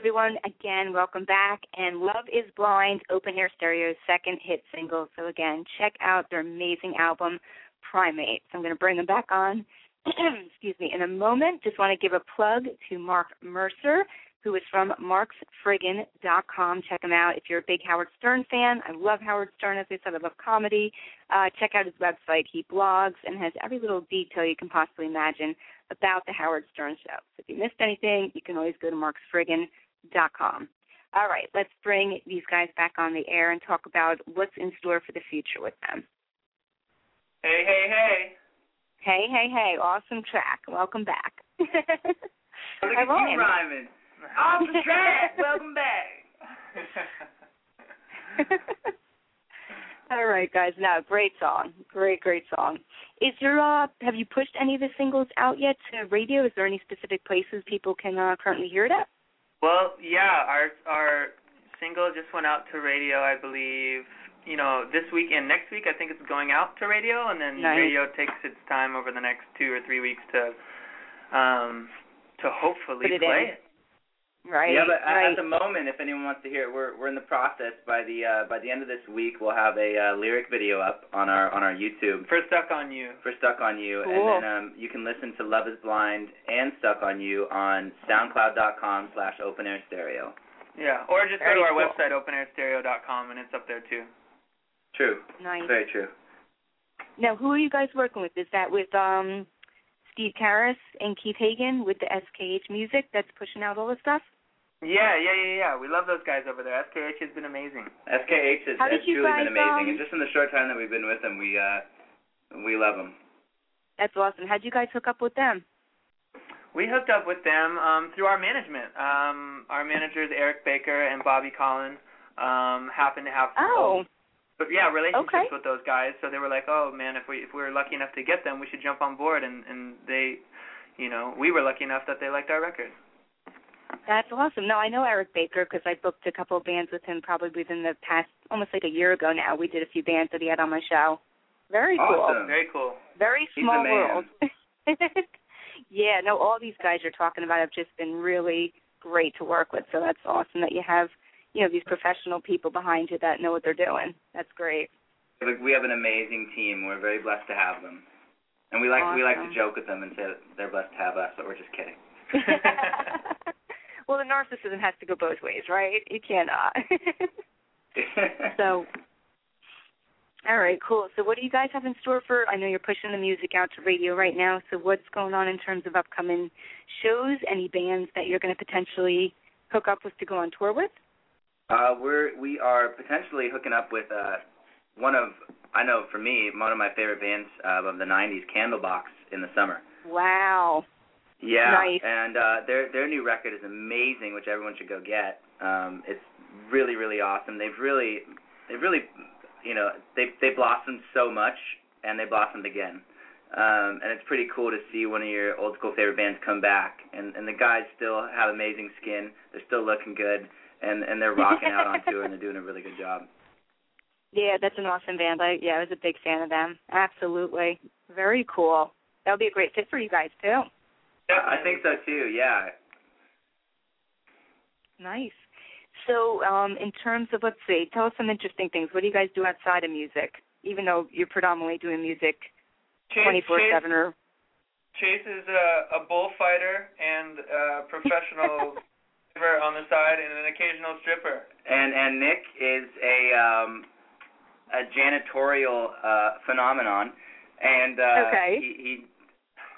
Everyone. Again, welcome back. And Love is Blind, Open Air Stereo's second hit single. So, again, check out their amazing album, Primate. So I'm going to bring them back on, excuse me, in a moment. Just want to give a plug to Mark Mercer, who is from marksfriggin.com. Check him out if you're a big Howard Stern fan. I love Howard Stern, as I said, I love comedy. Uh, check out his website. He blogs and has every little detail you can possibly imagine about the Howard Stern Show. So if you missed anything, you can always go to marksfriggin.com. All right, let's bring these guys back on the air and talk about what's in store for the future with them. Hey, hey, hey. Hey, hey, hey, awesome track. Welcome back. Look at you rhyming. Off the track. Welcome back. All right, guys. Now, great song. Great, great song. Is there uh have you pushed any of the singles out yet to radio? Is there any specific places people can uh, currently hear it at? Well, yeah, our our single just went out to radio, I believe. You know, this week and next week, I think it's going out to radio, and then Nice. radio takes its time over the next two or three weeks to um to hopefully Put it play in. it. Right. yeah, but at, right. at the moment, if anyone wants to hear it, we're we're in the process. By the uh, by the end of this week, we'll have a uh, lyric video up on our on our YouTube For Stuck on You. for Stuck on You, Cool. and then um, you can listen to Love Is Blind and Stuck on You on SoundCloud.com/slash Open Air Stereo. Yeah, or just Very go to our cool. website openairstereo.com and it's up there too. True, nice. very true. Now, who are you guys working with? Is that with um Steve Karras and Keith Hagen with the SKH Music that's pushing out all the stuff? Yeah, yeah, yeah, yeah. We love those guys over there. SKH has been amazing. SKH has, has truly guys, been amazing, um, and just in the short time that we've been with them, we uh, we love them. That's awesome. How'd you guys hook up with them? We hooked up with them um, through our management. Um, our managers Eric Baker and Bobby Collin um, happened to have Oh, but yeah relationships Okay. with those guys. So they were like, oh man, if we if we were lucky enough to get them, we should jump on board. And and they, you know, we were lucky enough that they liked our record. That's awesome. No, I know Eric Baker because I booked a couple of bands with him probably within the past almost like a year ago now. We did a few bands that he had on my show. Very cool. Very cool. Very small world. yeah, no, all these guys you're talking about have just been really great to work with. So that's awesome that you have, you know, these professional people behind you that know what they're doing. That's great. We have an amazing team. We're very blessed to have them, and we like we like to joke with them and say that they're blessed to have us, but we're just kidding. well, the narcissism has to go both ways, right? You cannot. so, all right, cool. So, what do you guys have in store for? I know you're pushing the music out to radio right now. So, what's going on in terms of upcoming shows? Any bands that you're going to potentially hook up with to go on tour with? Uh, we're we are potentially hooking up with uh, one of I know for me one of my favorite bands uh, of the '90s, Candlebox, in the summer. Wow. Yeah, Nice. and uh, their their new record is amazing, which everyone should go get. Um, it's really really awesome. They've really they've really you know they they blossomed so much and they blossomed again. Um, and it's pretty cool to see one of your old school favorite bands come back, and and the guys still have amazing skin. They're still looking good, and and they're rocking out on tour, and they're doing a really good job. Yeah, that's an awesome band. I yeah, I was a big fan of them. Absolutely. Very cool. That would be a great fit for you guys too. Yeah, I think so too. Yeah. Nice. So, um, in terms of let's see, tell us some interesting things. What do you guys do outside of music? Even though you're predominantly doing music twenty four seven or Chase is a, a bullfighter and a professional stripper on the side and an occasional stripper. And and Nick is a um a janitorial uh phenomenon and uh Okay. he he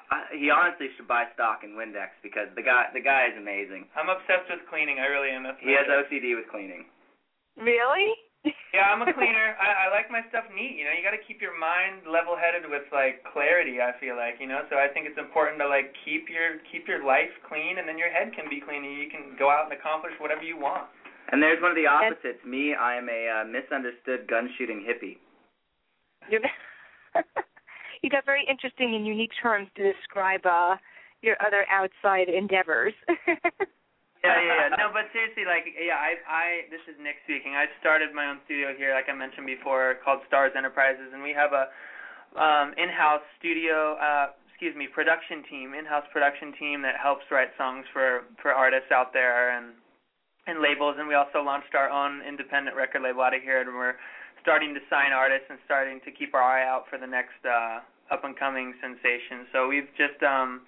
uh, he honestly should buy stock in Windex because the guy the guy is amazing. I'm obsessed with cleaning. I really am. That's He has OCD with cleaning. Really? Yeah, I'm a cleaner. I, I like my stuff neat. You know, you got to keep your mind level-headed with like clarity. I feel like, you know, so I think it's important to like keep your keep your life clean, and then your head can be clean, and you can go out and accomplish whatever you want. And there's one of the opposites. Me, I am a uh, misunderstood gun shooting hippie. You're, you got very interesting and unique terms to describe uh, your other outside endeavors. Yeah, yeah, yeah. No, but seriously, like, yeah, I, I, this is Nick speaking. I started my own studio here, like I mentioned before, called Stars Enterprises, and we have a um, in-house studio, uh, excuse me, production team, in-house production team that helps write songs for for artists out there, and and labels, and we also launched our own independent record label out of here, and we're starting to sign artists and starting to keep our eye out for the next uh, up and coming sensation. So we've just um,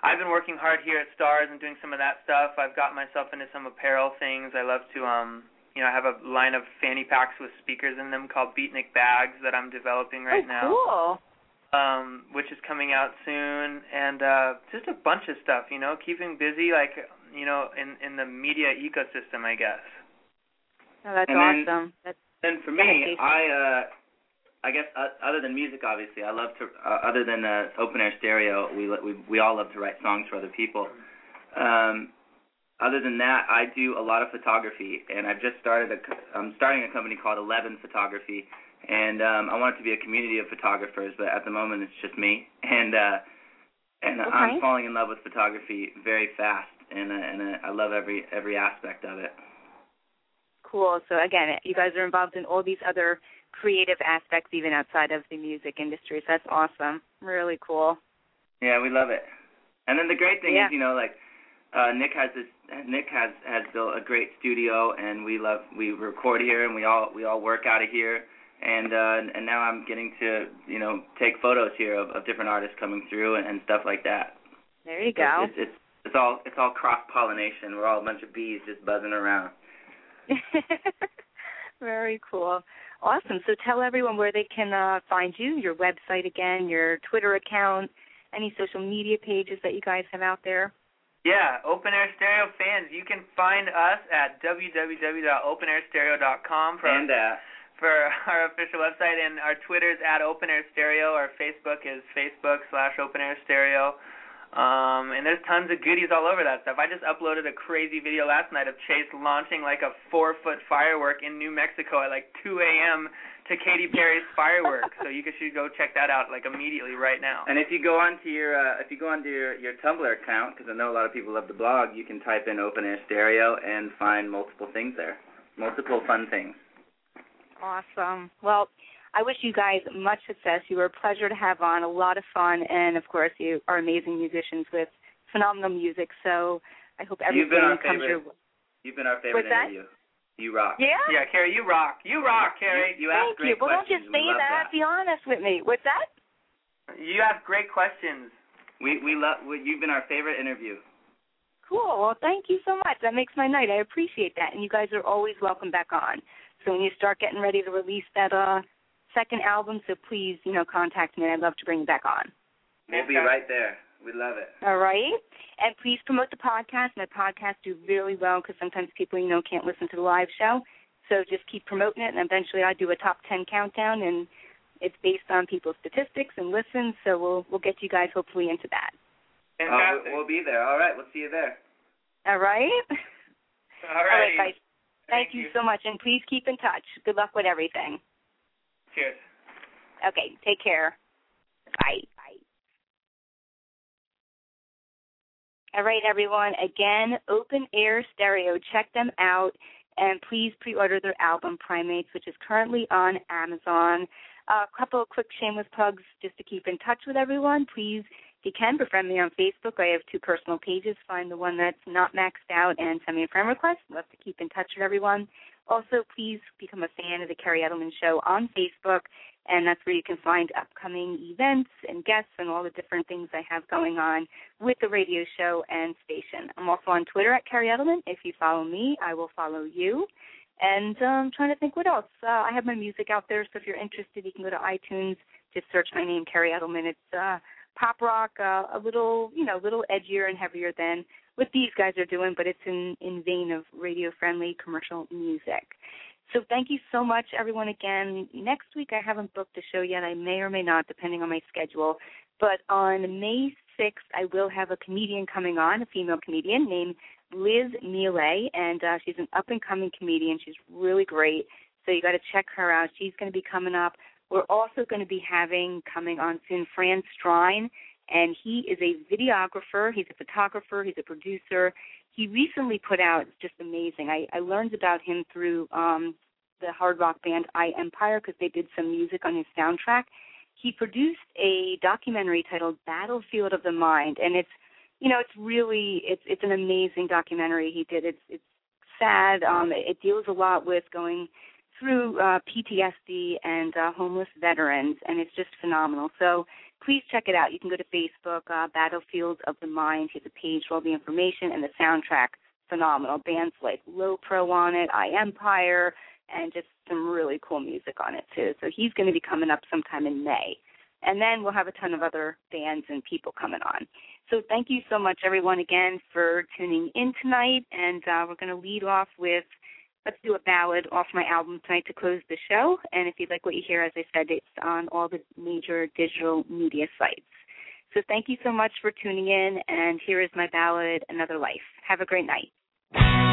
I've been working hard here at Stars and doing some of that stuff. I've got myself into some apparel things. I love to um you know, I have a line of fanny packs with speakers in them called Beatnik bags that I'm developing right oh, now. cool. Um, which is coming out soon and uh just a bunch of stuff, you know, keeping busy like you know, in in the media ecosystem I guess. Oh, that's And then- awesome. That's And for me, I uh I guess uh, other than music, obviously, I love to. Uh, other than uh, open air stereo, we we we all love to write songs for other people. Um, other than that, I do a lot of photography, and I've just started a. I'm starting a company called Eleven Photography, and um, I want it to be a community of photographers. But at the moment, it's just me, and uh, and Okay. I'm falling in love with photography very fast, and uh, and uh, I love every every aspect of it. Cool. So again, you guys are involved in all these other creative aspects, even outside of the music industry. So that's awesome. Really cool. Yeah, we love it. And then the great thing Yeah. is, you know, like uh Nick has this Nick has has built a great studio and we love we record here and we all we all work out of here and uh and now I'm getting to, you know, take photos here of, of different artists coming through and, and stuff like that. There you go. It's, it's it's all it's all cross pollination. We're all a bunch of bees just buzzing around. Very cool. Awesome. So tell everyone where they can uh, find you, your website again, your Twitter account, any social media pages that you guys have out there. Yeah, Open Air Stereo fans, you can find us at www.openairstereo.com for And uh for our official website, and our Twitter is at Open Air Stereo. Our Facebook is Facebook slash Open Air Stereo. Um, and there's tons of goodies all over that stuff. I just uploaded a crazy video last night of Chase launching like a four foot firework in New Mexico at like 2 a.m. to Katy Perry's fireworks. so you should go check that out like immediately right now. And if you go onto your uh, if you go onto your your Tumblr account, because I know a lot of people love the blog, you can type in Open Air Stereo and find multiple things there, multiple fun things. Awesome. Well, I wish you guys much success. You were a pleasure to have on, a lot of fun, and of course, you are amazing musicians with phenomenal music. So I hope You've everything been our comes your favorite. You've been our favorite What's that? interview. You rock. Yeah. Yeah, Kerri, you rock. You rock, Kerri. You, you ask Thank you. great Well, don't just say we love that. Be honest with me. What's that? You ask great questions. We we love. We, you've been our favorite interview. Cool. Well, thank you so much. That makes my night. I appreciate that. And you guys are always welcome back on. So when you start getting ready to release that uh second album, so please, you know, contact me. I'd love to bring you back on. We'll be right there. We love it. All right. And please promote the podcast. My podcasts do really well because sometimes people, you know, can't listen to the live show. So just keep promoting it, and eventually I do a top ten countdown, and it's based on people's statistics and listens. So we'll we'll get you guys hopefully into that. Oh, Fantastic. we'll, we'll be there. All right. We'll see you there. All right. All All right. right, guys. Thank, you so much, and please keep in touch. Good luck with everything. Okay. Take care. Bye. All right, everyone. Again, Open Air Stereo. Check them out, and please pre-order their album Primates, which is currently on Amazon. A couple of quick shameless plugs just to keep in touch with everyone. Please, if you can, befriend me on Facebook. I have two personal pages. Find the one that's not maxed out and send me a friend request. Love to keep in touch with everyone. Also, please become a fan of the Kerri Edelman Show on Facebook, and that's where you can find upcoming events and guests and all the different things I have going on with the radio show and station. I'm also on Twitter at Kerri Edelman. If you follow me, I will follow you. And I'm trying to think what else. Uh, I have my music out there, so if you're interested, you can go to iTunes, just search my name, Kerri Edelman. It's uh, pop rock, uh, a little, you know, a little edgier and heavier than what these guys are doing, but it's in in vein of radio friendly commercial music. So thank you so much, everyone. Again, next week I haven't booked a show yet. I may or may not, depending on my schedule. But on May 6th, I will have a comedian coming on, a female comedian named Liz Miele, and uh, she's an up and coming comedian. She's really great. So you got to check her out. She's going to be coming up. We're also going to be having coming on soon Fran Strine, and he is a videographer. He's a photographer. He's a producer. He recently put out just amazing. I, I learned about him through um, the hard rock band I Empire because they did some music on his soundtrack. He produced a documentary titled Battlefield of the Mind, and it's you know it's really it's it's an amazing documentary he did. It's it's sad. Um, it, it deals a lot with going through uh, PTSD and uh, homeless veterans, and it's just phenomenal. So please check it out. You can go to Facebook, uh, Battlefields of the Mind. Here's a page for all the information and the soundtrack. Phenomenal. Bands like Lo-Pro on it, I Empire, and just some really cool music on it too. So he's going to be coming up sometime in May. And then we'll have a ton of other bands and people coming on. So thank you so much, everyone, again for tuning in tonight. And uh, we're going to lead off with let's do a ballad off my album tonight to close the show. And if you like what you hear, as I said, it's on all the major digital media sites. So thank you so much for tuning in. And here is my ballad, Another Life. Have a great night.